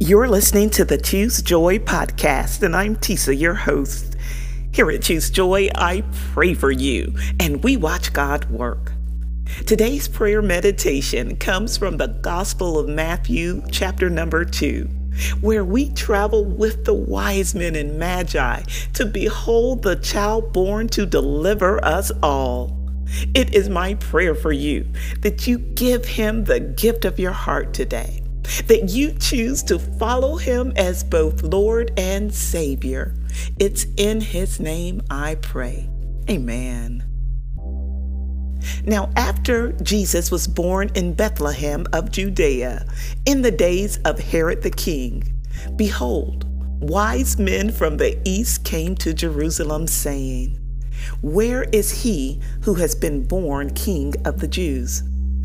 You're listening to the Choose Joy podcast, and I'm Tisa, your host. Here at Choose Joy, I pray for you, and we watch God work. Today's prayer meditation comes from the Gospel of Matthew, chapter number 2, where we travel with the wise men and magi to behold the child born to deliver us all. It is my prayer for you that you give him the gift of your heart today that you choose to follow him as both Lord and Savior. It's in his name I pray. Amen. Now, after Jesus was born in Bethlehem of Judea, in the days of Herod the king, behold, wise men from the east came to Jerusalem, saying, Where is he who has been born king of the Jews?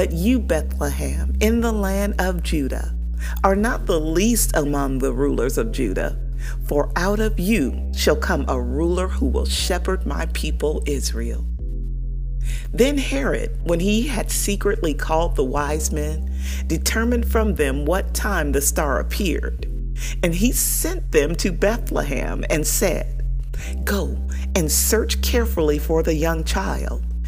But you, Bethlehem, in the land of Judah, are not the least among the rulers of Judah, for out of you shall come a ruler who will shepherd my people Israel. Then Herod, when he had secretly called the wise men, determined from them what time the star appeared. And he sent them to Bethlehem and said, Go and search carefully for the young child.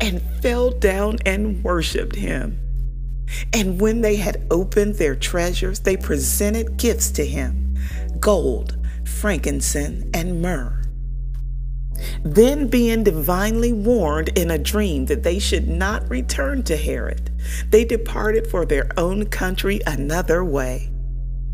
and fell down and worshiped him. And when they had opened their treasures, they presented gifts to him gold, frankincense, and myrrh. Then, being divinely warned in a dream that they should not return to Herod, they departed for their own country another way.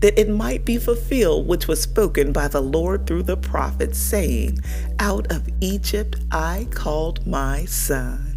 that it might be fulfilled which was spoken by the Lord through the prophet, saying, Out of Egypt I called my son.